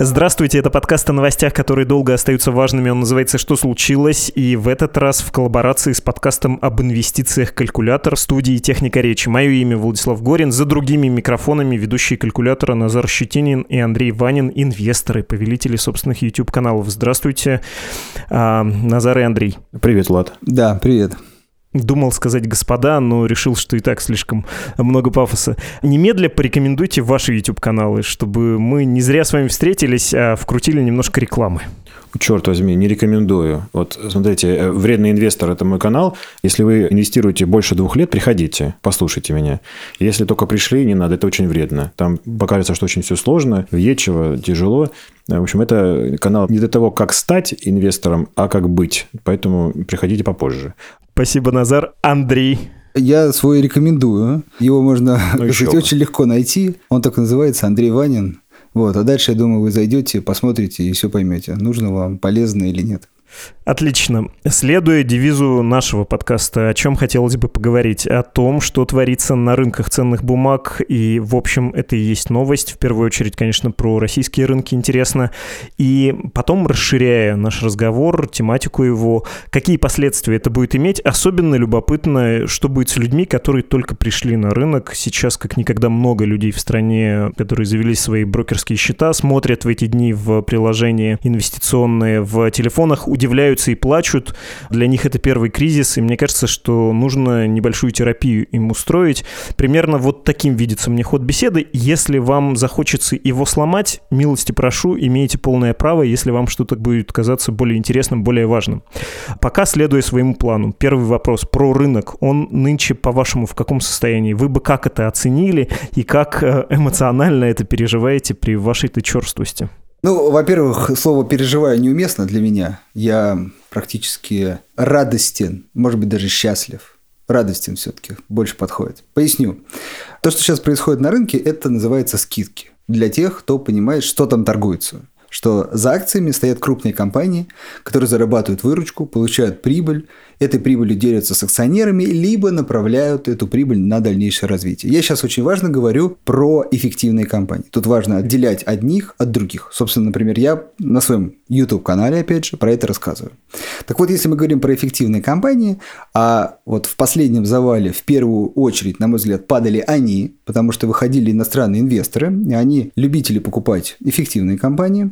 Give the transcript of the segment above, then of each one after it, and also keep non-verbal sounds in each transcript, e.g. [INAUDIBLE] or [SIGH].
Здравствуйте, это подкаст о новостях, которые долго остаются важными. Он называется «Что случилось?» И в этот раз в коллаборации с подкастом об инвестициях «Калькулятор» студии «Техника речи». Мое имя Владислав Горин. За другими микрофонами ведущие «Калькулятора» Назар Щетинин и Андрей Ванин, инвесторы, повелители собственных YouTube-каналов. Здравствуйте, а, Назар и Андрей. Привет, Влад. Да, привет. Думал сказать «господа», но решил, что и так слишком много пафоса. Немедля порекомендуйте ваши YouTube-каналы, чтобы мы не зря с вами встретились, а вкрутили немножко рекламы. Черт возьми, не рекомендую. Вот смотрите, э, «Вредный инвестор» – это мой канал. Если вы инвестируете больше двух лет, приходите, послушайте меня. Если только пришли, не надо, это очень вредно. Там покажется, что очень все сложно, въедчиво, тяжело. В общем, это канал не для того, как стать инвестором, а как быть. Поэтому приходите попозже. Спасибо, Назар. Андрей. Я свой рекомендую. Его можно, ну, сказать, [LAUGHS] очень легко найти. Он так называется Андрей Ванин. Вот, а дальше, я думаю, вы зайдете, посмотрите и все поймете, нужно вам, полезно или нет. Отлично. Следуя девизу нашего подкаста, о чем хотелось бы поговорить? О том, что творится на рынках ценных бумаг. И, в общем, это и есть новость. В первую очередь, конечно, про российские рынки интересно. И потом, расширяя наш разговор, тематику его, какие последствия это будет иметь. Особенно любопытно, что будет с людьми, которые только пришли на рынок. Сейчас, как никогда, много людей в стране, которые завели свои брокерские счета, смотрят в эти дни в приложения инвестиционные в телефонах, удивляются и плачут. Для них это первый кризис, и мне кажется, что нужно небольшую терапию им устроить. Примерно вот таким видится мне ход беседы. Если вам захочется его сломать, милости прошу, имеете полное право, если вам что-то будет казаться более интересным, более важным. Пока следуя своему плану. Первый вопрос про рынок. Он нынче, по-вашему, в каком состоянии? Вы бы как это оценили и как э, эмоционально это переживаете при вашей-то черствости? Ну, во-первых, слово «переживаю» неуместно для меня. Я практически радостен, может быть, даже счастлив. Радостен все-таки больше подходит. Поясню. То, что сейчас происходит на рынке, это называется скидки. Для тех, кто понимает, что там торгуется что за акциями стоят крупные компании, которые зарабатывают выручку, получают прибыль, этой прибылью делятся с акционерами, либо направляют эту прибыль на дальнейшее развитие. Я сейчас очень важно говорю про эффективные компании. Тут важно отделять одних от других. Собственно, например, я на своем YouTube-канале, опять же, про это рассказываю. Так вот, если мы говорим про эффективные компании, а вот в последнем завале в первую очередь, на мой взгляд, падали они, потому что выходили иностранные инвесторы, и они любители покупать эффективные компании.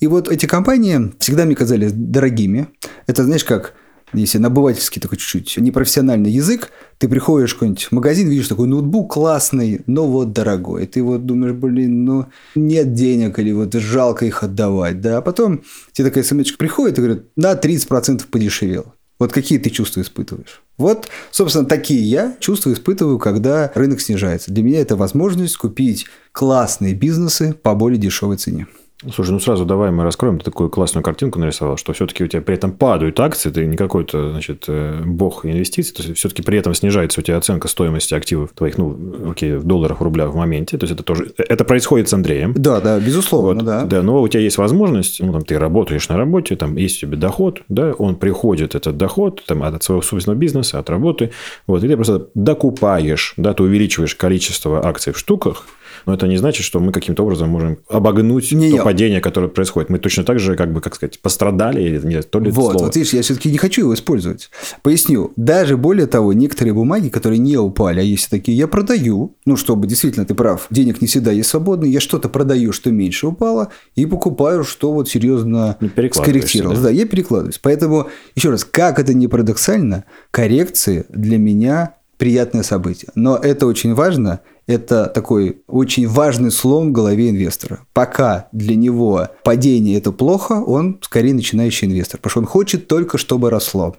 И вот эти компании всегда мне казались дорогими. Это, знаешь, как если набывательский такой чуть-чуть непрофессиональный язык, ты приходишь в какой-нибудь магазин, видишь такой ноутбук классный, но вот дорогой. Ты вот думаешь, блин, ну нет денег или вот жалко их отдавать, да. А потом тебе такая смс приходит и говорит, на 30% подешевел. Вот какие ты чувства испытываешь? Вот, собственно, такие я чувства испытываю, когда рынок снижается. Для меня это возможность купить классные бизнесы по более дешевой цене. Слушай, ну сразу давай мы раскроем. Ты такую классную картинку нарисовал, что все-таки у тебя при этом падают акции, ты не какой-то, значит, э, бог инвестиций, то есть все-таки при этом снижается у тебя оценка стоимости активов твоих, ну, окей, в долларах, в рублях в моменте. То есть это тоже, это происходит с Андреем. Да, да, безусловно, вот, да. Да, но у тебя есть возможность, ну, там, ты работаешь на работе, там есть у тебя доход, да, он приходит, этот доход, там, от своего собственного бизнеса, от работы, вот, и ты просто докупаешь, да, ты увеличиваешь количество акций в штуках, но это не значит, что мы каким-то образом можем обогнуть не то я. падение, которое происходит. Мы точно так же, как бы, как сказать, пострадали, нет, то ли вот, слово. Вот, видишь, я все-таки не хочу его использовать. Поясню. Даже более того, некоторые бумаги, которые не упали, а есть такие, я продаю, ну, чтобы действительно ты прав, денег не всегда есть свободный, я что-то продаю, что меньше упало, и покупаю, что вот серьезно ну, скорректировалось. Да? да, я перекладываюсь. Поэтому, еще раз, как это не парадоксально, коррекции для меня приятное событие. Но это очень важно, это такой очень важный слом в голове инвестора. Пока для него падение – это плохо, он скорее начинающий инвестор, потому что он хочет только, чтобы росло.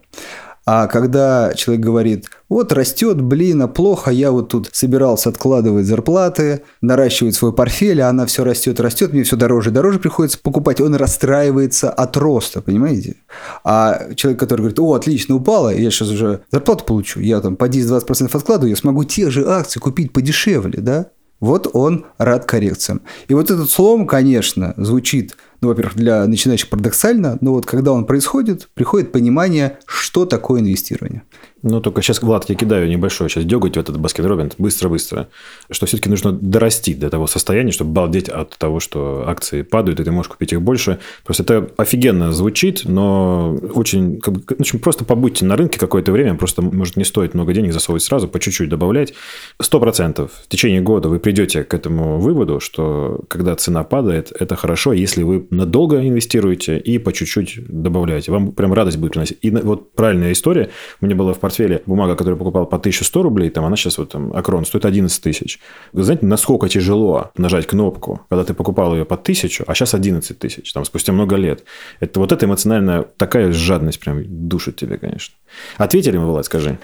А когда человек говорит Вот растет, блин, а плохо, я вот тут собирался откладывать зарплаты, наращивать свой портфель, а она все растет, растет, мне все дороже и дороже приходится покупать, он расстраивается от роста, понимаете? А человек, который говорит, о, отлично, упало, я сейчас уже зарплату получу, я там по 10-20% откладываю, я смогу те же акции купить подешевле, да? Вот он рад коррекциям. И вот этот слом, конечно, звучит, ну, во-первых, для начинающих парадоксально, но вот когда он происходит, приходит понимание, что такое инвестирование. Ну, только сейчас, Влад, я кидаю небольшой сейчас деготь в этот баскет Робин быстро-быстро, что все-таки нужно дорасти до того состояния, чтобы балдеть от того, что акции падают, и ты можешь купить их больше. Просто это офигенно звучит, но очень, как бы, очень просто побудьте на рынке какое-то время, просто, может, не стоит много денег засовывать сразу, по чуть-чуть добавлять. Сто процентов в течение года вы придете к этому выводу, что когда цена падает, это хорошо, если вы надолго инвестируете и по чуть-чуть добавляете. Вам прям радость будет приносить. И вот правильная история. У меня была в портфеле бумага, которую я покупал по 1100 рублей, там она сейчас вот там, Акрон, стоит 11 тысяч. Вы знаете, насколько тяжело нажать кнопку, когда ты покупал ее по 1000, а сейчас 11 тысяч, там спустя много лет. Это вот эта эмоциональная такая жадность прям душит тебя, конечно. Ответили мы, Влад, скажи?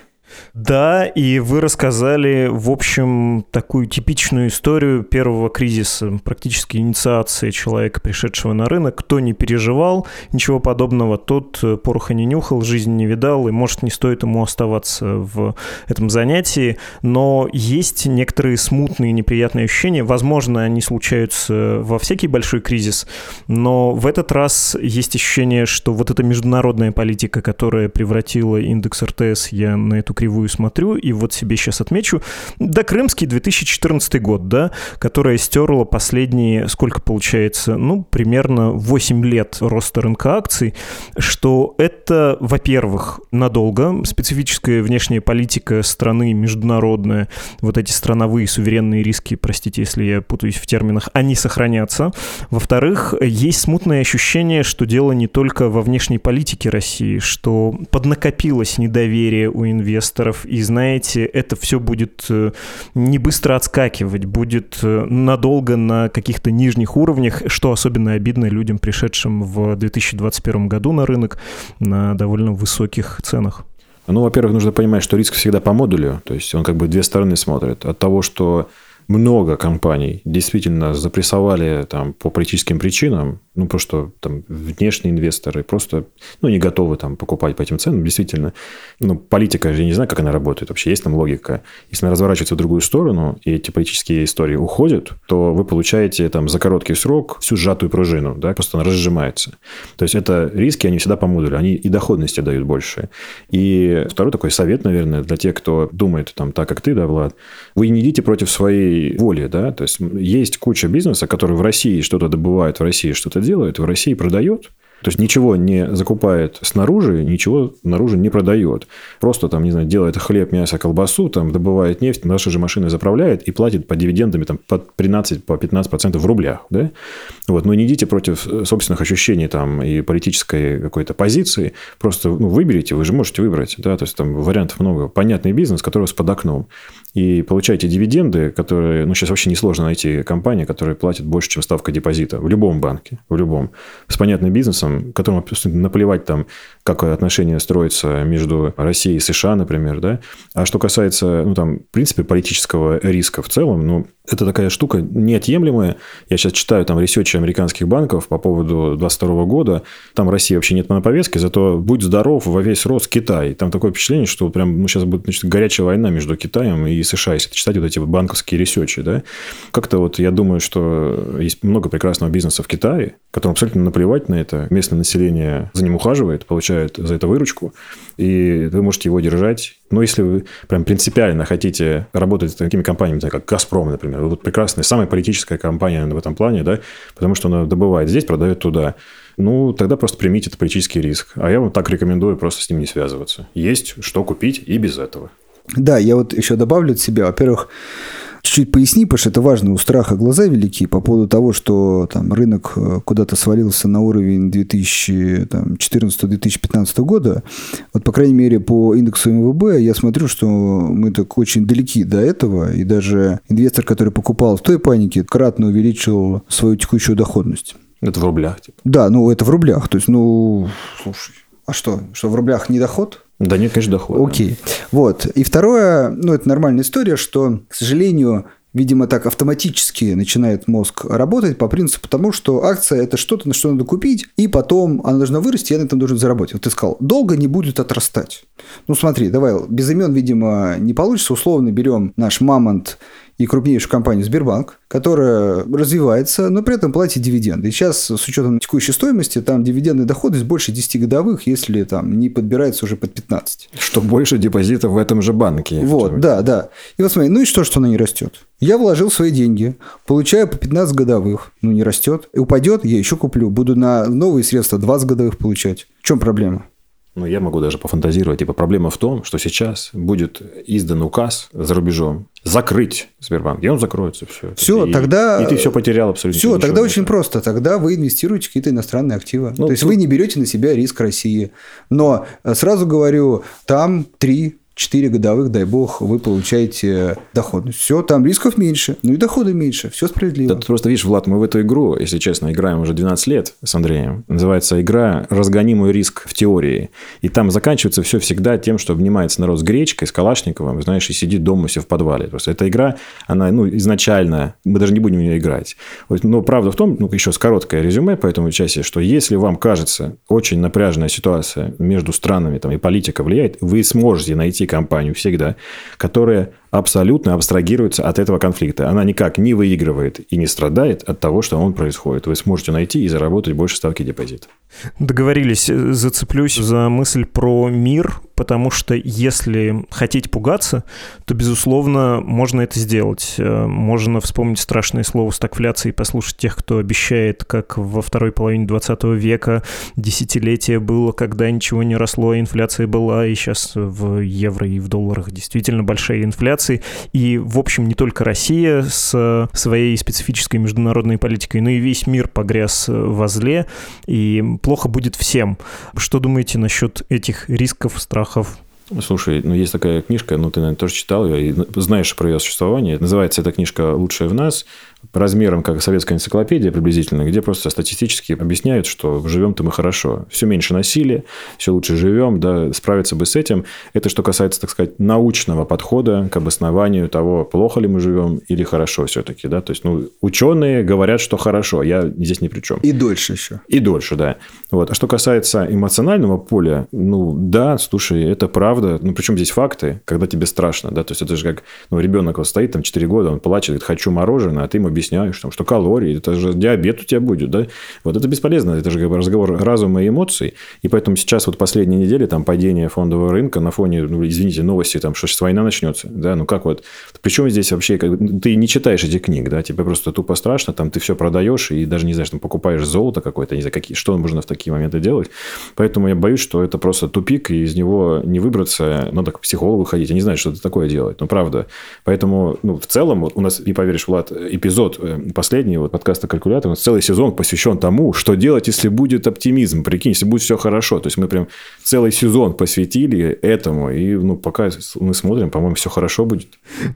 Да, и вы рассказали, в общем, такую типичную историю первого кризиса, практически инициации человека, пришедшего на рынок. Кто не переживал ничего подобного, тот пороха не нюхал, жизни не видал, и, может, не стоит ему оставаться в этом занятии. Но есть некоторые смутные неприятные ощущения. Возможно, они случаются во всякий большой кризис, но в этот раз есть ощущение, что вот эта международная политика, которая превратила индекс РТС, я на эту кривую смотрю, и вот себе сейчас отмечу, да, Крымский 2014 год, да, которая стерла последние, сколько получается, ну, примерно 8 лет роста рынка акций, что это, во-первых, надолго, специфическая внешняя политика страны международная, вот эти страновые суверенные риски, простите, если я путаюсь в терминах, они сохранятся. Во-вторых, есть смутное ощущение, что дело не только во внешней политике России, что поднакопилось недоверие у инвесторов, инвесторов, и знаете, это все будет э, не быстро отскакивать, будет э, надолго на каких-то нижних уровнях, что особенно обидно людям, пришедшим в 2021 году на рынок на довольно высоких ценах. Ну, во-первых, нужно понимать, что риск всегда по модулю, то есть он как бы две стороны смотрит. От того, что много компаний действительно запрессовали там, по политическим причинам, ну, просто что там внешние инвесторы просто ну, не готовы там, покупать по этим ценам. Действительно, ну, политика, я не знаю, как она работает вообще, есть там логика. Если она разворачивается в другую сторону, и эти политические истории уходят, то вы получаете там за короткий срок всю сжатую пружину, да, просто она разжимается. То есть, это риски, они всегда по модулю, они и доходности дают больше. И второй такой совет, наверное, для тех, кто думает там так, как ты, да, Влад, вы не идите против своей воли, да, то есть, есть куча бизнеса, который в России что-то добывает, в России что-то делает, в России продает, то есть ничего не закупает снаружи, ничего снаружи не продает. Просто там, не знаю, делает хлеб, мясо, колбасу, там добывает нефть, наши же машины заправляет и платит по дивидендами там, по 13, по 15% в рублях. Да? Вот. Но не идите против собственных ощущений там, и политической какой-то позиции. Просто ну, выберите, вы же можете выбрать. Да? То есть там вариантов много. Понятный бизнес, который у вас под окном. И получаете дивиденды, которые... Ну, сейчас вообще несложно найти компании, которые платят больше, чем ставка депозита. В любом банке. В любом. С понятным бизнесом которому наплевать там, как отношения строятся между Россией и США, например, да. А что касается, ну, там, в принципе, политического риска в целом, ну, это такая штука неотъемлемая. Я сейчас читаю там research и американских банков по поводу 22 года. Там России вообще нет на повестке, зато будь здоров во весь рост Китай. Там такое впечатление, что прям ну, сейчас будет значит, горячая война между Китаем и США, если читать вот эти банковские research и. Да? Как-то вот я думаю, что есть много прекрасного бизнеса в Китае, которому абсолютно наплевать на это. Местное население за ним ухаживает, получает за это выручку, и вы можете его держать. Но если вы прям принципиально хотите работать с такими компаниями, как «Газпром», например, вот прекрасная, самая политическая компания в этом плане, да, потому что она добывает здесь, продает туда, ну, тогда просто примите этот политический риск. А я вам так рекомендую просто с ним не связываться. Есть что купить и без этого. Да, я вот еще добавлю от себя. Во-первых, чуть-чуть поясни, потому что это важно, у страха глаза велики по поводу того, что там рынок э, куда-то свалился на уровень 2014-2015 года. Вот, по крайней мере, по индексу МВБ я смотрю, что мы так очень далеки до этого, и даже инвестор, который покупал в той панике, кратно увеличил свою текущую доходность. Это в рублях, типа? Да, ну это в рублях. То есть, ну, слушай, а что? Что в рублях не доход? Да нет, конечно, дохода. Окей. Вот. И второе, ну, это нормальная история, что, к сожалению, видимо, так автоматически начинает мозг работать по принципу тому, что акция – это что-то, на что надо купить, и потом она должна вырасти, я на этом должен заработать. Вот ты сказал, долго не будет отрастать. Ну, смотри, давай, без имен, видимо, не получится. Условно берем наш мамонт и крупнейшую компанию Сбербанк, которая развивается, но при этом платит дивиденды. И сейчас, с учетом текущей стоимости, там дивидендные доходы больше 10 годовых, если там не подбирается уже под 15. Что больше депозитов в этом же банке. Вот, да, да. И вот смотри, ну и что, что она не растет? Я вложил свои деньги, получаю по 15 годовых, ну не растет. И упадет, я еще куплю. Буду на новые средства 20 годовых получать. В чем проблема? Ну, я могу даже пофантазировать. Типа, проблема в том, что сейчас будет издан указ за рубежом закрыть Сбербанк. И он закроется. Все. Все, и, тогда... И ты все потерял абсолютно. Все, тогда очень нет. просто. Тогда вы инвестируете в какие-то иностранные активы. Ну, То есть, вы не берете на себя риск России. Но э, сразу говорю, там три 4 годовых, дай бог, вы получаете доходность. Все, там рисков меньше, ну и доходы меньше, все справедливо. Да, ты просто видишь, Влад, мы в эту игру, если честно, играем уже 12 лет с Андреем. Называется игра «Разгонимый риск в теории». И там заканчивается все всегда тем, что обнимается народ с гречкой, с Калашниковым, знаешь, и сидит дома все в подвале. Просто эта игра, она ну, изначально, мы даже не будем в нее играть. Но правда в том, ну, еще с короткое резюме по этому части, что если вам кажется очень напряженная ситуация между странами там, и политика влияет, вы сможете найти компанию всегда, которая абсолютно абстрагируется от этого конфликта. Она никак не выигрывает и не страдает от того, что он происходит. Вы сможете найти и заработать больше ставки депозита. Договорились. Зацеплюсь за мысль про мир, потому что если хотите пугаться, то, безусловно, можно это сделать. Э, можно вспомнить страшное слово стагфляции и послушать тех, кто обещает, как во второй половине 20 века десятилетие было, когда ничего не росло, инфляция была, и сейчас в евро и в долларах действительно большая инфляция. И, в общем, не только Россия с своей специфической международной политикой, но и весь мир погряз во зле, и плохо будет всем. Что думаете насчет этих рисков, страхов? Слушай, ну есть такая книжка, ну ты, наверное, тоже читал ее, и знаешь про ее существование. Называется эта книжка «Лучшая в нас» размером как советская энциклопедия приблизительно, где просто статистически объясняют, что живем-то мы хорошо. Все меньше насилия, все лучше живем, да, справиться бы с этим. Это что касается, так сказать, научного подхода к обоснованию того, плохо ли мы живем или хорошо все-таки, да. То есть, ну, ученые говорят, что хорошо, я здесь ни при чем. И дольше еще. И дольше, да. Вот. А что касается эмоционального поля, ну, да, слушай, это правда. Ну, причем здесь факты, когда тебе страшно, да. То есть, это же как, ну, ребенок вот стоит там 4 года, он плачет, говорит, хочу мороженое, а ты ему объясняешь, там, что калории, это же диабет у тебя будет, да? Вот это бесполезно, это же разговор разума и эмоций. И поэтому сейчас вот последние недели там падение фондового рынка на фоне, ну, извините, новости, там, что сейчас война начнется, да? Ну, как вот, причем здесь вообще, как, ты не читаешь этих книг, да? Тебе просто тупо страшно, там, ты все продаешь и даже не знаешь, там, покупаешь золото какое-то, не знаю, какие, что можно в такие моменты делать. Поэтому я боюсь, что это просто тупик, и из него не выбраться, надо к психологу ходить, я не знаю, что это такое делать, ну, правда. Поэтому, ну, в целом, вот у нас, не поверишь, Влад, эпизод эпизод, э, последний вот подкаста «Калькулятор», у целый сезон посвящен тому, что делать, если будет оптимизм. Прикинь, если будет все хорошо. То есть, мы прям целый сезон посвятили этому. И ну, пока мы смотрим, по-моему, все хорошо будет.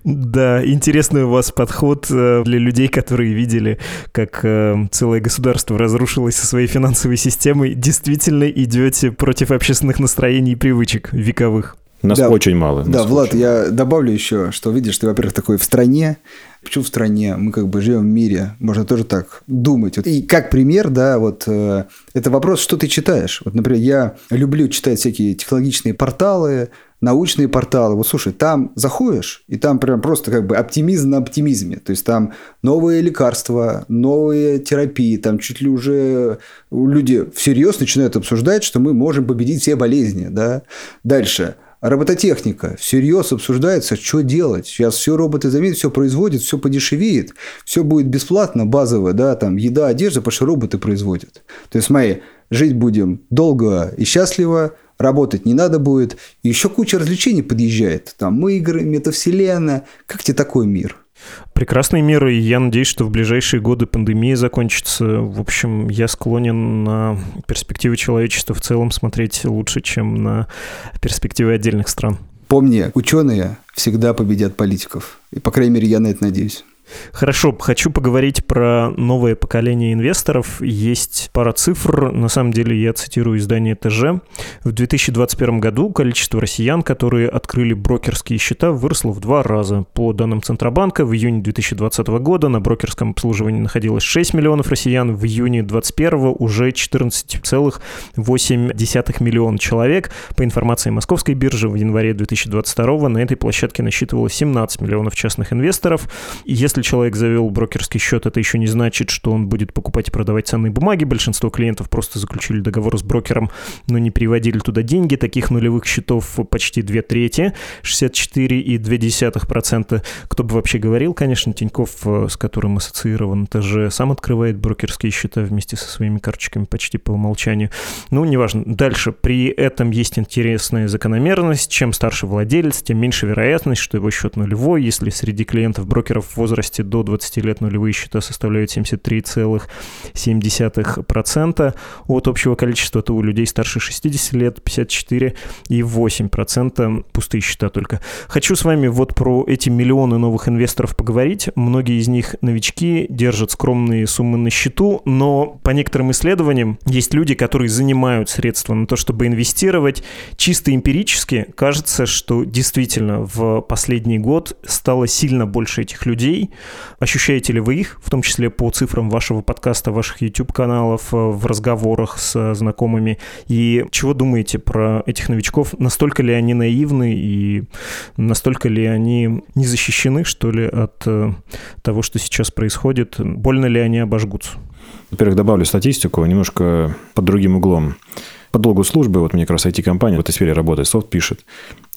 Да, интересный у вас подход э, для людей, которые видели, как э, целое государство разрушилось со своей финансовой системой. Действительно идете против общественных настроений и привычек вековых. Нас да, очень мало. Да, Влад, очень. я добавлю еще, что видишь, ты, во-первых, такой в стране, Почему в стране? Мы как бы живем в мире, можно тоже так думать. И как пример, да, вот э, это вопрос, что ты читаешь. Вот, например, я люблю читать всякие технологичные порталы, научные порталы. Вот слушай, там заходишь, и там прям просто как бы оптимизм на оптимизме. То есть там новые лекарства, новые терапии, там чуть ли уже люди всерьез начинают обсуждать, что мы можем победить все болезни. Да? Дальше – робототехника всерьез обсуждается, что делать. Сейчас все роботы заметят, все производят, все подешевеет, все будет бесплатно, базовое, да, там еда, одежда, потому что роботы производят. То есть, смотри, жить будем долго и счастливо, работать не надо будет, и еще куча развлечений подъезжает. Там игры, метавселенная. Как тебе такой мир? Прекрасный мир, и я надеюсь, что в ближайшие годы пандемия закончится. В общем, я склонен на перспективы человечества в целом смотреть лучше, чем на перспективы отдельных стран. Помни, ученые всегда победят политиков. И, по крайней мере, я на это надеюсь. Хорошо, хочу поговорить про новое поколение инвесторов. Есть пара цифр, на самом деле я цитирую издание ТЖ. В 2021 году количество россиян, которые открыли брокерские счета, выросло в два раза. По данным Центробанка, в июне 2020 года на брокерском обслуживании находилось 6 миллионов россиян, в июне 2021 уже 14,8 миллиона человек. По информации Московской биржи, в январе 2022 на этой площадке насчитывалось 17 миллионов частных инвесторов. Если если человек завел брокерский счет, это еще не значит, что он будет покупать и продавать ценные бумаги. Большинство клиентов просто заключили договор с брокером, но не переводили туда деньги. Таких нулевых счетов почти две трети, 64,2%. Кто бы вообще говорил, конечно, Тиньков, э, с которым ассоциирован ТЖ, сам открывает брокерские счета вместе со своими карточками почти по умолчанию. Ну, неважно. Дальше. При этом есть интересная закономерность. Чем старше владелец, тем меньше вероятность, что его счет нулевой. Если среди клиентов брокеров в возрасте до 20 лет нулевые счета составляют 73,7% от общего количества, то у людей старше 60 лет 54,8% пустые счета только. Хочу с вами вот про эти миллионы новых инвесторов поговорить. Многие из них новички, держат скромные суммы на счету, но по некоторым исследованиям есть люди, которые занимают средства на то, чтобы инвестировать. Чисто эмпирически кажется, что действительно в последний год стало сильно больше этих людей, Ощущаете ли вы их, в том числе по цифрам вашего подкаста, ваших YouTube-каналов, э, в разговорах с знакомыми? И чего думаете про этих новичков? Настолько ли они наивны и настолько ли они не защищены, что ли, от э, того, что сейчас происходит? Больно ли они обожгутся? Во-первых, добавлю статистику немножко под другим углом. По долгу службы, вот мне как раз IT-компания в этой сфере работает, софт пишет,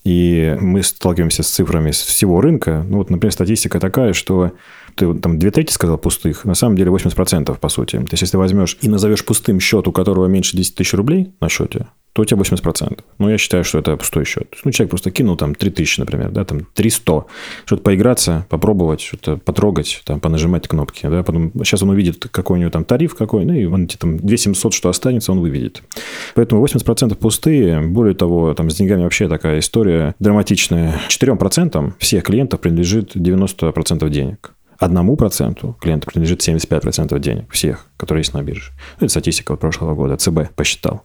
и мы сталкиваемся с цифрами всего рынка. Ну, вот, например, статистика такая, что ты там две трети сказал пустых, на самом деле 80% по сути. То есть, если ты возьмешь и назовешь пустым счет, у которого меньше 10 тысяч рублей на счете, то у тебя 80%. Ну, я считаю, что это пустой счет. Ну, человек просто кинул там 3000, например, да, там 300. Что-то поиграться, попробовать, что-то потрогать, там, понажимать кнопки, да, потом сейчас он увидит, какой у него там тариф какой, ну, и он эти там 2700, что останется, он выведет. Поэтому 80% пустые. Более того, там с деньгами вообще такая история драматичная. 4% всех клиентов принадлежит 90% денег. Одному проценту клиентов принадлежит 75% денег всех, которые есть на бирже. Ну, это статистика от прошлого года. ЦБ посчитал.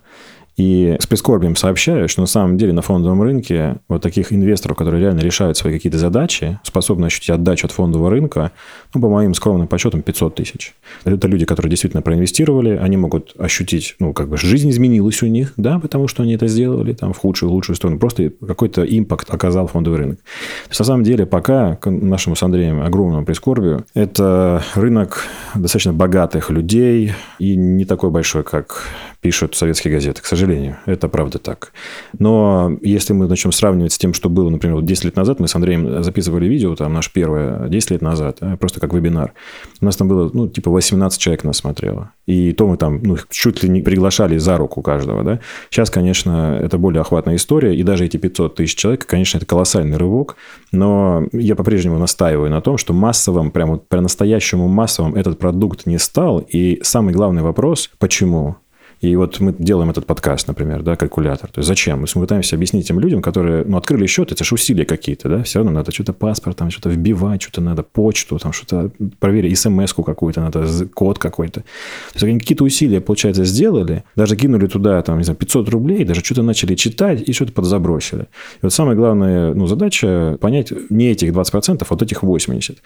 И с прискорбием сообщаю, что на самом деле на фондовом рынке вот таких инвесторов, которые реально решают свои какие-то задачи, способны ощутить отдачу от фондового рынка, ну, по моим скромным подсчетам, 500 тысяч. Это люди, которые действительно проинвестировали, они могут ощутить, ну, как бы жизнь изменилась у них, да, потому что они это сделали там в худшую, лучшую сторону. Просто какой-то импакт оказал фондовый рынок. То есть, на самом деле, пока к нашему с Андреем огромному прискорбию, это рынок достаточно богатых людей и не такой большой, как пишут советские газеты, к сожалению. Это правда так. Но если мы начнем сравнивать с тем, что было, например, вот 10 лет назад, мы с Андреем записывали видео, там, наш первое, 10 лет назад, просто как вебинар. У нас там было, ну, типа 18 человек нас смотрело. И то мы там, ну, чуть ли не приглашали за руку каждого, да. Сейчас, конечно, это более охватная история, и даже эти 500 тысяч человек, конечно, это колоссальный рывок, но я по-прежнему настаиваю на том, что массовым, прям вот по-настоящему массовым этот продукт не стал, и самый главный вопрос, почему? И вот мы делаем этот подкаст, например, да, калькулятор. То есть зачем? Мы пытаемся объяснить тем людям, которые, ну, открыли счет, это же усилия какие-то, да, все равно надо что-то паспорт, там что-то вбивать, что-то надо почту, там что-то проверить, смс-ку какую-то надо, код какой-то. То есть они какие-то усилия, получается, сделали, даже кинули туда, там, не знаю, 500 рублей, даже что-то начали читать и что-то подзабросили. И вот самая главная, ну, задача понять не этих 20%, а вот этих 80%.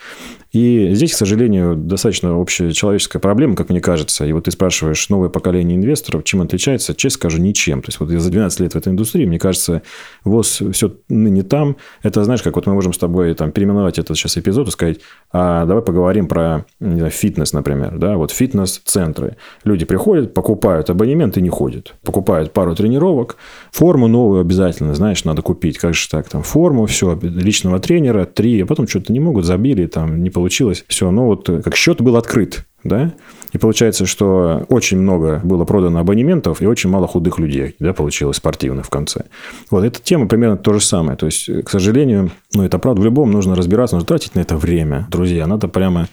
И здесь, к сожалению, достаточно общая человеческая проблема, как мне кажется. И вот ты спрашиваешь, новое поколение инвесторов, инвесторов, чем отличается, честно скажу, ничем. То есть, вот я за 12 лет в этой индустрии, мне кажется, ВОЗ все ныне там. Это, знаешь, как вот мы можем с тобой там переименовать этот сейчас эпизод и сказать, а давай поговорим про не знаю, фитнес, например. Да? Вот фитнес-центры. Люди приходят, покупают абонемент и не ходят. Покупают пару тренировок, форму новую обязательно, знаешь, надо купить. Как же так? Там форму, все, личного тренера, три, а потом что-то не могут, забили, там не получилось. Все, ну вот как счет был открыт да, и получается, что очень много было продано абонементов и очень мало худых людей, да, получилось спортивных в конце. Вот эта тема примерно то же самое. То есть, к сожалению, ну, это правда, в любом нужно разбираться, нужно тратить на это время, друзья. Надо прямо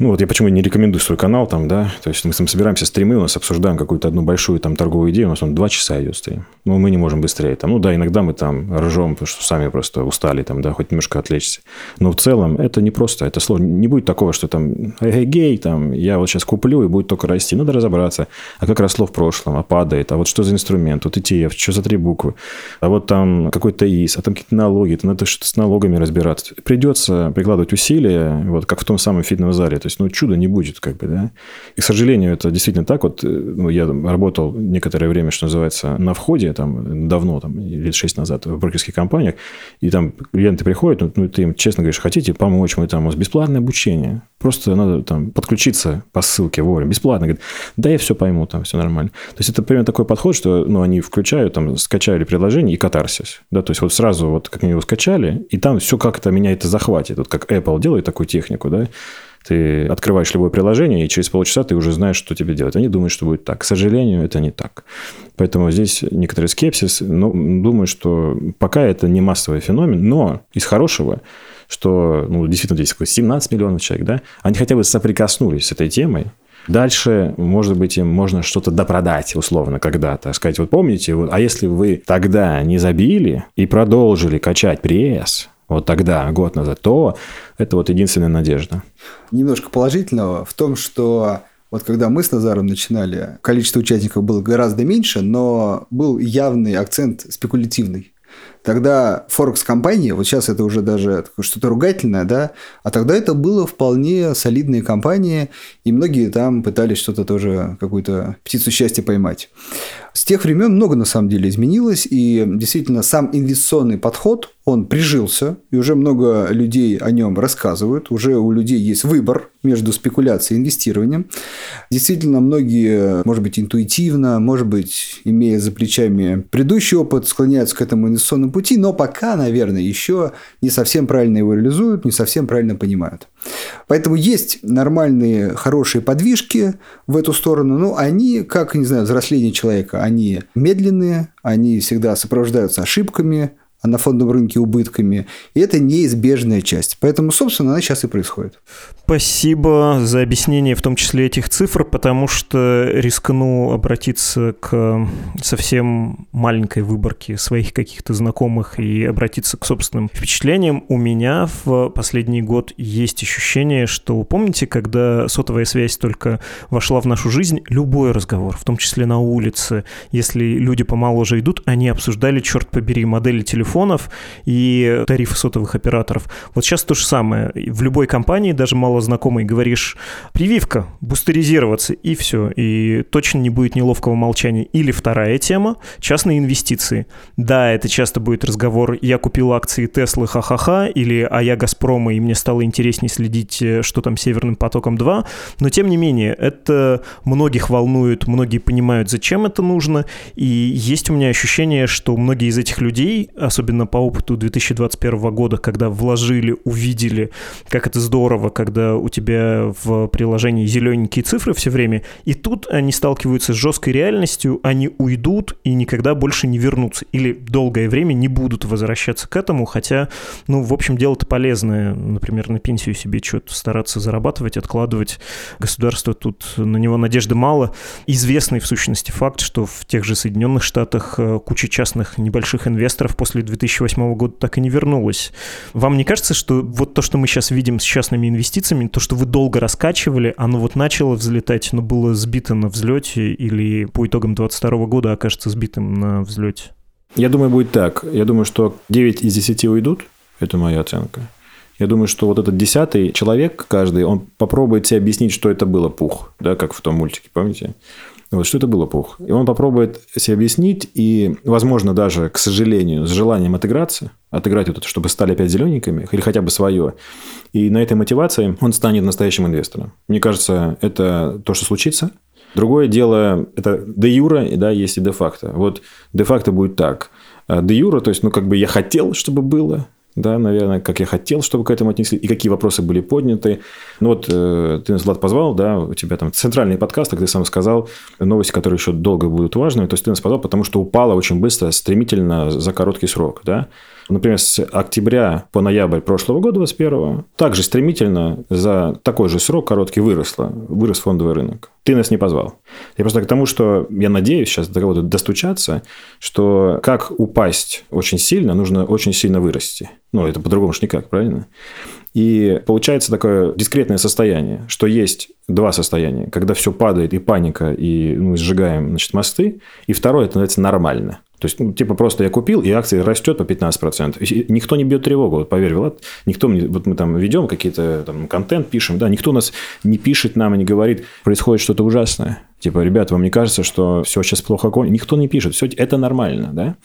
Ну, вот я почему не рекомендую свой канал там, да, то есть мы там собираемся стримы, у нас обсуждаем какую-то одну большую там торговую идею, у нас он два часа идет стрим. Ну, мы не можем быстрее там. Ну, да, иногда мы там ржем, потому что сами просто устали там, да, хоть немножко отвлечься. Но в целом это не просто, это сложно. Не будет такого, что там, эгей, там, я вот сейчас куплю и будет только расти. Надо разобраться, а как росло в прошлом, а падает, а вот что за инструмент, вот ETF, что за три буквы, а вот там какой-то ИС, а там какие-то налоги, то надо что-то с налогами разбираться. Придется прикладывать усилия, вот как в том самом фитнес-зале. То есть, ну, чуда не будет, как бы, да. И, к сожалению, это действительно так. Вот, ну, я работал некоторое время, что называется, на входе, там, давно, там, лет шесть назад в брокерских компаниях, и там клиенты приходят, ну, ну ты им честно говоришь, хотите помочь, мы там, у нас бесплатное обучение, просто надо там подключиться по ссылке вовремя, бесплатно. Говорит, да, я все пойму, там, все нормально. То есть, это примерно такой подход, что, ну, они включают, там, скачали приложение и катарсис, да, то есть, вот сразу вот как они его скачали, и там все как-то меня это захватит, вот как Apple делает такую технику, да, ты открываешь любое приложение, и через полчаса ты уже знаешь, что тебе делать. Они думают, что будет так. К сожалению, это не так. Поэтому здесь некоторый скепсис. Но думаю, что пока это не массовый феномен, но из хорошего, что ну, действительно здесь 17 миллионов человек, да, они хотя бы соприкоснулись с этой темой, Дальше, может быть, им можно что-то допродать условно когда-то. Сказать, вот помните, вот, а если вы тогда не забили и продолжили качать пресс, вот тогда, год назад, то это вот единственная надежда. Немножко положительного в том, что вот когда мы с Назаром начинали, количество участников было гораздо меньше, но был явный акцент спекулятивный. Тогда Форекс-компания, вот сейчас это уже даже что-то ругательное, да, а тогда это было вполне солидные компании, и многие там пытались что-то тоже, какую-то птицу счастья поймать. С тех времен много на самом деле изменилось, и действительно сам инвестиционный подход, он прижился, и уже много людей о нем рассказывают, уже у людей есть выбор между спекуляцией и инвестированием. Действительно, многие, может быть, интуитивно, может быть, имея за плечами предыдущий опыт, склоняются к этому инвестиционному пути, но пока, наверное, еще не совсем правильно его реализуют, не совсем правильно понимают. Поэтому есть нормальные, хорошие подвижки в эту сторону, но они, как, не знаю, взросление человека, они медленные, они всегда сопровождаются ошибками, а на фондовом рынке убытками. И это неизбежная часть. Поэтому, собственно, она сейчас и происходит. Спасибо за объяснение в том числе этих цифр, потому что рискну обратиться к совсем маленькой выборке своих каких-то знакомых и обратиться к собственным впечатлениям. У меня в последний год есть ощущение, что, помните, когда сотовая связь только вошла в нашу жизнь, любой разговор, в том числе на улице, если люди помоложе идут, они обсуждали, черт побери, модели телефона, телефонов и тарифы сотовых операторов. Вот сейчас то же самое. В любой компании, даже мало знакомый, говоришь прививка, бустеризироваться, и все. И точно не будет неловкого молчания. Или вторая тема – частные инвестиции. Да, это часто будет разговор «я купил акции Теслы, ха-ха-ха», или «а я Газпрома, и мне стало интереснее следить, э, что там Северным потоком-2». Но тем не менее, это многих волнует, многие понимают, зачем это нужно. И есть у меня ощущение, что многие из этих людей, особенно особенно по опыту 2021 года, когда вложили, увидели, как это здорово, когда у тебя в приложении зелененькие цифры все время, и тут они сталкиваются с жесткой реальностью, они уйдут и никогда больше не вернутся, или долгое время не будут возвращаться к этому, хотя, ну, в общем, дело-то полезное, например, на пенсию себе что-то стараться зарабатывать, откладывать, государство тут на него надежды мало. Известный, в сущности, факт, что в тех же Соединенных Штатах э, куча частных небольших инвесторов после 2008 года так и не вернулась. Вам не кажется, что вот то, что мы сейчас видим с частными инвестициями, то, что вы долго раскачивали, оно вот начало взлетать, но было сбито на взлете или по итогам 2022 года окажется сбитым на взлете? Я думаю, будет так. Я думаю, что 9 из 10 уйдут. Это моя оценка. Я думаю, что вот этот десятый человек каждый, он попробует себе объяснить, что это было пух, да, как в том мультике, помните? Вот, что это было пух. И он попробует себе объяснить, и, возможно, даже, к сожалению, с желанием отыграться, отыграть вот это, чтобы стали опять зелененькими, или хотя бы свое. И на этой мотивации он станет настоящим инвестором. Мне кажется, это то, что случится. Другое дело, это де юра, да, есть и де факто. Вот де факто будет так. Де юра, то есть, ну, как бы я хотел, чтобы было, да, наверное, как я хотел, чтобы к этому отнесли, и какие вопросы были подняты. Ну вот э, ты нас, Влад, позвал, да, у тебя там центральный подкаст, как ты сам сказал, новости, которые еще долго будут важными, то есть ты нас позвал, потому что упала очень быстро, стремительно за короткий срок, да. Например, с октября по ноябрь прошлого года, 2021, также стремительно за такой же срок короткий выросло, вырос фондовый рынок. Ты нас не позвал. Я просто к тому, что я надеюсь сейчас до кого-то достучаться, что как упасть очень сильно, нужно очень сильно вырасти. Ну, это по-другому же никак, правильно? И получается такое дискретное состояние, что есть два состояния. Когда все падает, и паника, и мы сжигаем значит, мосты. И второе, это называется нормально. То есть, ну, типа, просто я купил, и акция растет по 15%. И никто не бьет тревогу, вот поверь, Влад, никто мне, вот мы там ведем какие-то там контент, пишем, да, никто нас не пишет нам и не говорит, происходит что-то ужасное. Типа, ребята, вам не кажется, что все сейчас плохо кончится? Никто не пишет, все это нормально, да?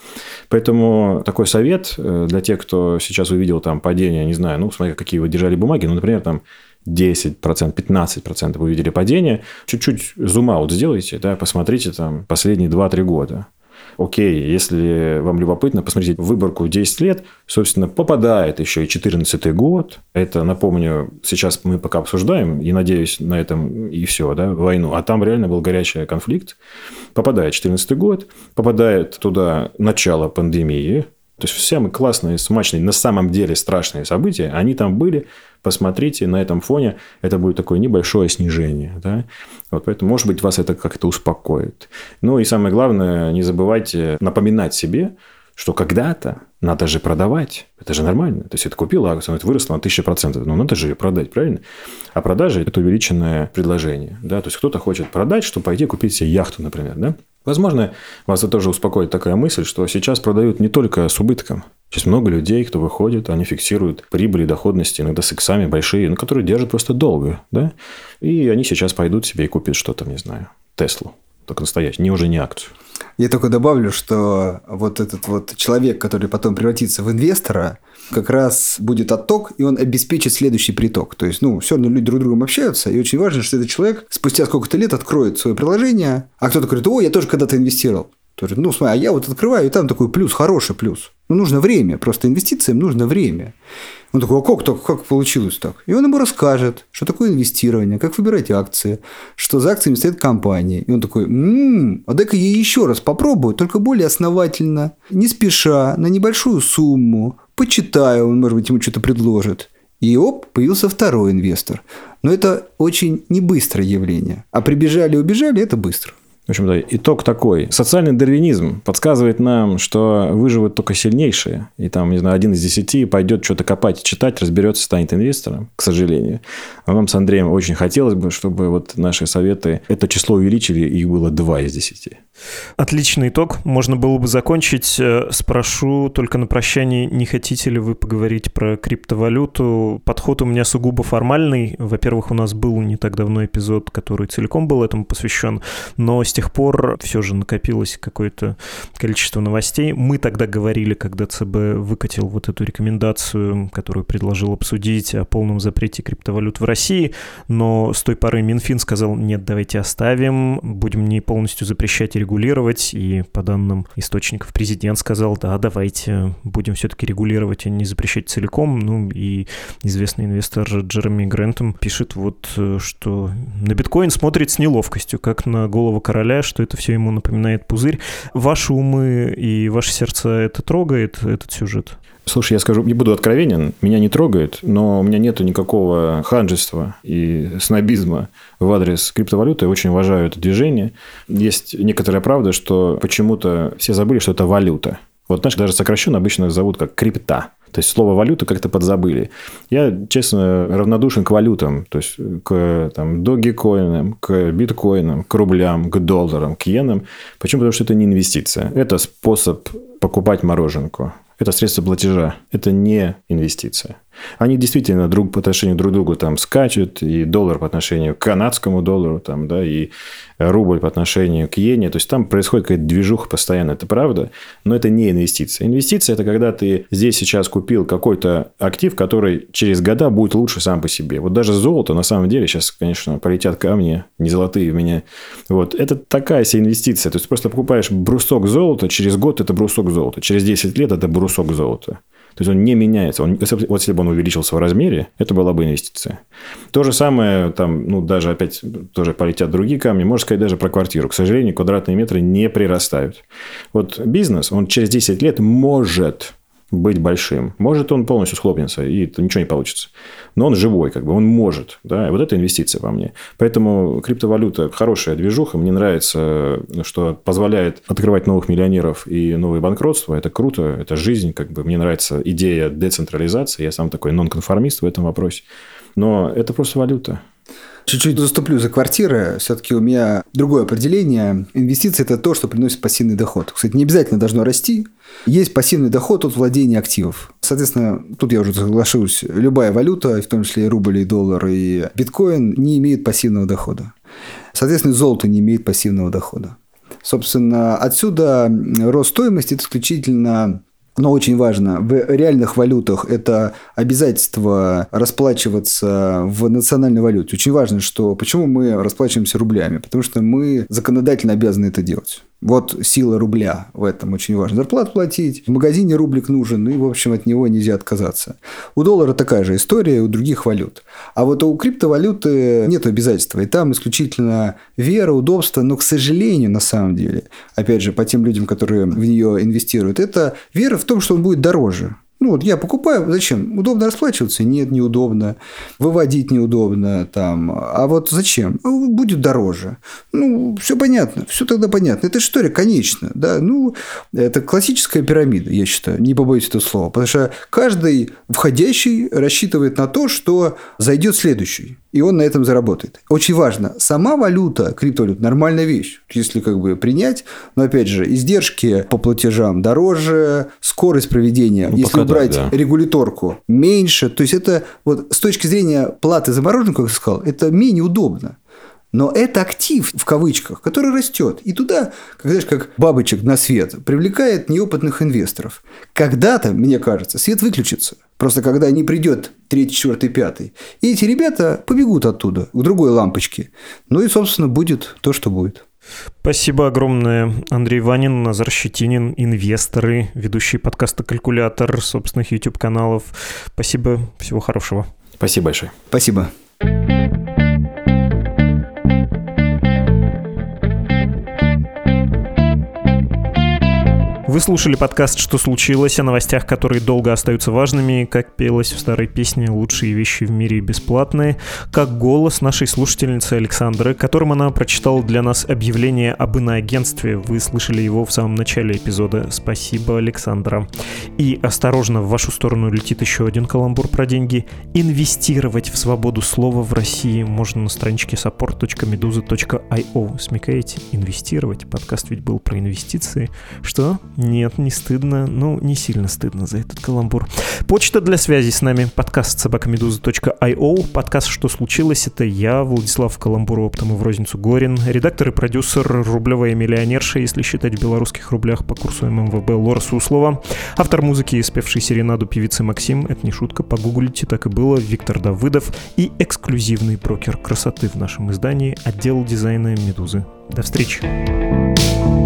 Поэтому такой совет э, для тех, кто сейчас увидел там падение, не знаю, ну, смотря какие вы держали бумаги, ну, например, там 10%, 15% вы увидели падение, чуть-чуть зум-аут сделайте, да, посмотрите там последние 2-3 года окей, если вам любопытно, посмотрите выборку 10 лет, собственно, попадает еще и 14 год. Это, напомню, сейчас мы пока обсуждаем, и надеюсь на этом и все, да, войну. А там реально был горячий конфликт. Попадает 14 год, попадает туда начало пандемии, то есть все мы классные, смачные, на самом деле страшные события, они там были, посмотрите, на этом фоне это будет такое небольшое снижение. Да? Вот поэтому, может быть, вас это как-то успокоит. Ну и самое главное, не забывайте напоминать себе, что когда-то надо же продавать. Это же нормально. То есть, это купил акцию, это выросло на 1000%. Но надо же ее продать, правильно? А продажа – это увеличенное предложение. Да? То есть, кто-то хочет продать, чтобы пойти купить себе яхту, например. Да? Возможно, вас это тоже успокоит такая мысль, что сейчас продают не только с убытком. Сейчас много людей, кто выходит, они фиксируют прибыли, доходности, иногда с иксами большие, но которые держат просто долго. Да? И они сейчас пойдут себе и купят что-то, не знаю, Теслу. Только настоящий, не уже не акцию. Я только добавлю, что вот этот вот человек, который потом превратится в инвестора, как раз будет отток, и он обеспечит следующий приток. То есть, ну, все равно люди друг с другом общаются, и очень важно, что этот человек спустя сколько-то лет откроет свое приложение, а кто-то говорит, о, я тоже когда-то инвестировал. Говорит, ну, смотри, а я вот открываю, и там такой плюс, хороший плюс. Ну, нужно время, просто инвестициям нужно время. Он такой, а как так, как получилось так? И он ему расскажет, что такое инвестирование, как выбирать акции, что за акциями стоит компания. И он такой, м-м, а дай-ка я еще раз попробую, только более основательно, не спеша, на небольшую сумму, почитаю, он, может быть, ему что-то предложит. И оп, появился второй инвестор. Но это очень небыстрое явление. А прибежали убежали – это быстро. В общем-то, итог такой. Социальный дарвинизм подсказывает нам, что выживут только сильнейшие. И там, не знаю, один из десяти пойдет что-то копать, читать, разберется, станет инвестором, к сожалению. А нам с Андреем очень хотелось бы, чтобы вот наши советы это число увеличили, их было два из десяти. Отличный итог. Можно было бы закончить. Э, спрошу только на прощание, не хотите ли вы поговорить про криптовалюту? Подход у меня сугубо формальный. Во-первых, у нас был не так давно эпизод, который целиком был этому посвящен, но с тех пор все же накопилось какое-то количество новостей. Мы тогда говорили, когда ЦБ выкатил вот эту рекомендацию, которую предложил обсудить о полном запрете криптовалют в России, но с той поры Минфин сказал, нет, давайте оставим, будем не полностью запрещать регулировать, и по данным источников президент сказал, да, давайте будем все-таки регулировать, а не запрещать целиком. Ну и известный инвестор Джереми Грентом пишет вот, э, что на биткоин смотрит с неловкостью, как на голову короля, что это все ему напоминает пузырь. Ваши умы и ваше сердце это трогает, этот сюжет? Слушай, я скажу, не буду откровенен, меня не трогает, но у меня нету никакого ханжества и снобизма в адрес криптовалюты. Я очень уважаю это движение. Есть некоторая правда, что почему-то все забыли, что это валюта. Вот, знаешь, даже сокращенно обычно зовут как крипта. То есть слово валюта как-то подзабыли. Я, честно, равнодушен к валютам, то есть к там, догикоинам, к биткоинам, к рублям, к долларам, к иенам. Почему? Потому что это не инвестиция. Это способ покупать мороженку. Это средство платежа. Это не инвестиция. Они действительно друг по отношению друг к другу там скачут, и доллар по отношению к канадскому доллару, там, да, и рубль по отношению к иене. То есть, там происходит какая-то движуха постоянно, это правда, но это не инвестиция. Инвестиция – это когда ты здесь сейчас купил какой-то актив, который через года будет лучше сам по себе. Вот даже золото, на самом деле, сейчас, конечно, полетят камни, не золотые в меня. Вот, это такая себе инвестиция. То есть, просто покупаешь брусок золота, через год это брусок золота, через 10 лет это брусок золота. То есть он не меняется. Он, вот если бы он увеличился в размере, это была бы инвестиция. То же самое, там, ну, даже опять тоже полетят другие камни. Можно сказать даже про квартиру. К сожалению, квадратные метры не прирастают. Вот бизнес, он через 10 лет может быть большим. Может, он полностью схлопнется, и ничего не получится. Но он живой, как бы, он может. Да? И вот это инвестиция по мне. Поэтому криптовалюта – хорошая движуха. Мне нравится, что позволяет открывать новых миллионеров и новые банкротства. Это круто, это жизнь. Как бы. Мне нравится идея децентрализации. Я сам такой нонконформист в этом вопросе. Но это просто валюта. Чуть-чуть заступлю за квартиры. Все-таки у меня другое определение. Инвестиции – это то, что приносит пассивный доход. Кстати, не обязательно должно расти. Есть пассивный доход от владения активов. Соответственно, тут я уже соглашусь, любая валюта, в том числе и рубль, и доллар, и биткоин, не имеет пассивного дохода. Соответственно, золото не имеет пассивного дохода. Собственно, отсюда рост стоимости – это исключительно но очень важно, в реальных валютах это обязательство расплачиваться в национальной валюте. Очень важно, что почему мы расплачиваемся рублями? Потому что мы законодательно обязаны это делать. Вот сила рубля в этом очень важно. Зарплату платить, в магазине рублик нужен, и, в общем, от него нельзя отказаться. У доллара такая же история, у других валют. А вот у криптовалюты нет обязательства. И там исключительно вера, удобство, но, к сожалению, на самом деле, опять же, по тем людям, которые в нее инвестируют, это вера в том, что он будет дороже. Ну, вот я покупаю, зачем? Удобно расплачиваться? Нет, неудобно. Выводить неудобно. Там. А вот зачем? Ну, будет дороже. Ну, все понятно. Все тогда понятно. Это история конечна. Да? Ну, это классическая пирамида, я считаю. Не побоюсь этого слова. Потому что каждый входящий рассчитывает на то, что зайдет следующий и он на этом заработает. Очень важно, сама валюта, криптовалюта, нормальная вещь, если как бы принять, но опять же, издержки по платежам дороже, скорость проведения, ну, если убрать да, да. регуляторку, меньше, то есть это вот с точки зрения платы за мороженое, как я сказал, это менее удобно. Но это актив, в кавычках, который растет. И туда, как, знаешь, как бабочек на свет, привлекает неопытных инвесторов. Когда-то, мне кажется, свет выключится. Просто когда не придет третий, четвертый, пятый. И эти ребята побегут оттуда, к другой лампочке. Ну и, собственно, будет то, что будет. Спасибо огромное. Андрей Ванин, Назар Щетинин, инвесторы, ведущие подкаста «Калькулятор», собственных YouTube-каналов. Спасибо, всего хорошего. Спасибо большое. Спасибо. Вы слушали подкаст «Что случилось?» о новостях, которые долго остаются важными, как пелось в старой песне «Лучшие вещи в мире бесплатные», как голос нашей слушательницы Александры, которым она прочитала для нас объявление об иноагентстве. Вы слышали его в самом начале эпизода. Спасибо, Александра. И осторожно, в вашу сторону летит еще один каламбур про деньги. Инвестировать в свободу слова в России можно на страничке support.meduza.io. Смекаете? Инвестировать. Подкаст ведь был про инвестиции. Что? Нет, не стыдно. Ну, не сильно стыдно за этот каламбур. Почта для связи с нами. Подкаст собакамедуза.io. Подкаст «Что случилось?» Это я, Владислав оптом и в розницу Горин. Редактор и продюсер «Рублевая миллионерша», если считать в белорусских рублях по курсу ММВБ Лора Суслова. Автор музыки, спевший серенаду певицы Максим. Это не шутка, погуглите, так и было. Виктор Давыдов. И эксклюзивный брокер красоты в нашем издании. Отдел дизайна «Медузы». До встречи.